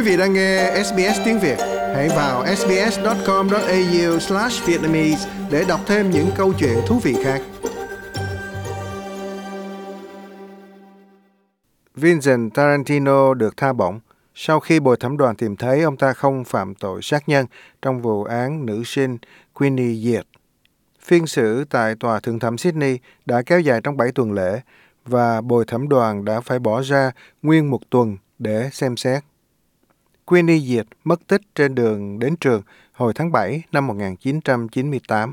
Quý vị đang nghe SBS tiếng Việt, hãy vào sbs.com.au/vietnamese để đọc thêm những câu chuyện thú vị khác. Vincent Tarantino được tha bổng sau khi bồi thẩm đoàn tìm thấy ông ta không phạm tội sát nhân trong vụ án nữ sinh Queenie Diệt. Phiên xử tại Tòa Thượng thẩm Sydney đã kéo dài trong 7 tuần lễ và bồi thẩm đoàn đã phải bỏ ra nguyên một tuần để xem xét. Queenie Diệt mất tích trên đường đến trường hồi tháng 7 năm 1998.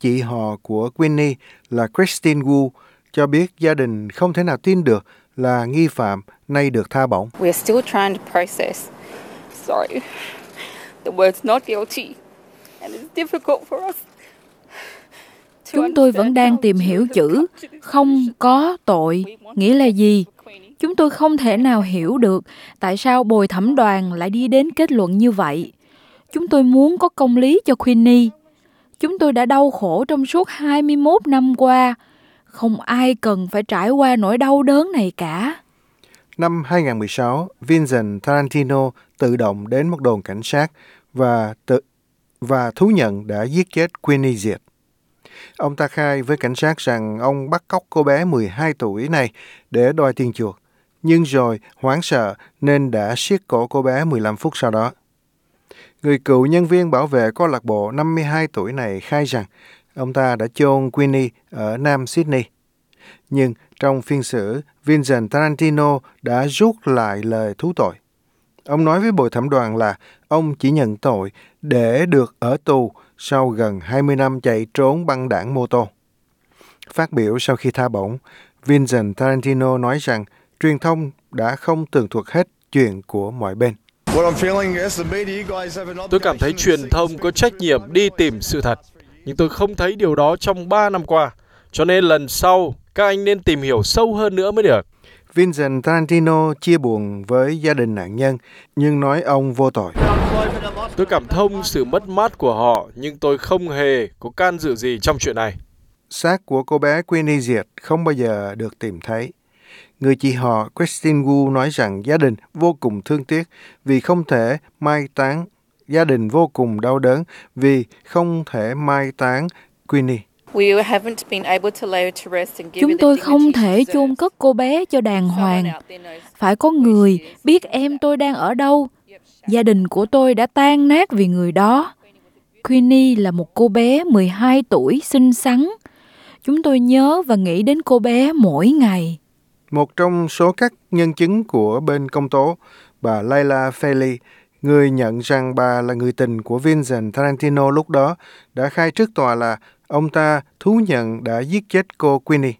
Chị họ của Queenie là Christine Wu cho biết gia đình không thể nào tin được là nghi phạm nay được tha bổng. We're still trying to process. Sorry. The word's not guilty. And it's difficult for us. Chúng tôi vẫn đang tìm hiểu chữ không có tội nghĩa là gì. Chúng tôi không thể nào hiểu được tại sao bồi thẩm đoàn lại đi đến kết luận như vậy. Chúng tôi muốn có công lý cho Queenie. Chúng tôi đã đau khổ trong suốt 21 năm qua. Không ai cần phải trải qua nỗi đau đớn này cả. Năm 2016, Vincent Tarantino tự động đến một đồn cảnh sát và tự và thú nhận đã giết chết Queenie Diệt. Ông ta khai với cảnh sát rằng ông bắt cóc cô bé 12 tuổi này để đòi tiền chuộc, nhưng rồi hoảng sợ nên đã siết cổ cô bé 15 phút sau đó. Người cựu nhân viên bảo vệ câu lạc bộ 52 tuổi này khai rằng ông ta đã chôn Queenie ở Nam Sydney. Nhưng trong phiên xử, Vincent Tarantino đã rút lại lời thú tội. Ông nói với bồi thẩm đoàn là ông chỉ nhận tội để được ở tù sau gần 20 năm chạy trốn băng đảng mô tô. Phát biểu sau khi tha bổng, Vincent Tarantino nói rằng truyền thông đã không tường thuật hết chuyện của mọi bên. Tôi cảm thấy truyền thông có trách nhiệm đi tìm sự thật, nhưng tôi không thấy điều đó trong 3 năm qua. Cho nên lần sau, các anh nên tìm hiểu sâu hơn nữa mới được. Vincent Tarantino chia buồn với gia đình nạn nhân, nhưng nói ông vô tội. Tôi cảm thông sự mất mát của họ, nhưng tôi không hề có can dự gì trong chuyện này. Xác của cô bé Queenie Diệt không bao giờ được tìm thấy. Người chị họ Christine Wu nói rằng gia đình vô cùng thương tiếc vì không thể mai táng. Gia đình vô cùng đau đớn vì không thể mai táng Queenie. Chúng tôi không thể chôn cất cô bé cho đàng hoàng. Phải có người biết em tôi đang ở đâu. Gia đình của tôi đã tan nát vì người đó. Queenie là một cô bé 12 tuổi xinh xắn. Chúng tôi nhớ và nghĩ đến cô bé mỗi ngày. Một trong số các nhân chứng của bên công tố, bà Layla Feli, người nhận rằng bà là người tình của Vincent Tarantino lúc đó, đã khai trước tòa là ông ta thú nhận đã giết chết cô Queenie.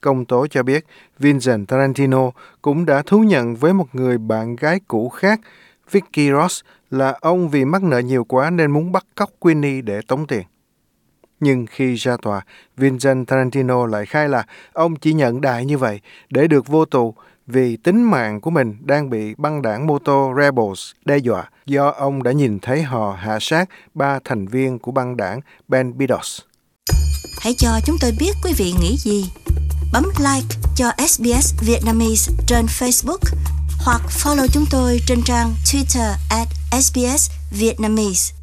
Công tố cho biết Vincent Tarantino cũng đã thú nhận với một người bạn gái cũ khác, Vicky Ross, là ông vì mắc nợ nhiều quá nên muốn bắt cóc Queenie để tống tiền. Nhưng khi ra tòa, Vincent Tarantino lại khai là ông chỉ nhận đại như vậy để được vô tù vì tính mạng của mình đang bị băng đảng mô tô Rebels đe dọa do ông đã nhìn thấy họ hạ sát ba thành viên của băng đảng Ben Bidos. Hãy cho chúng tôi biết quý vị nghĩ gì. Bấm like cho SBS Vietnamese trên Facebook hoặc follow chúng tôi trên trang Twitter at SBS Vietnamese.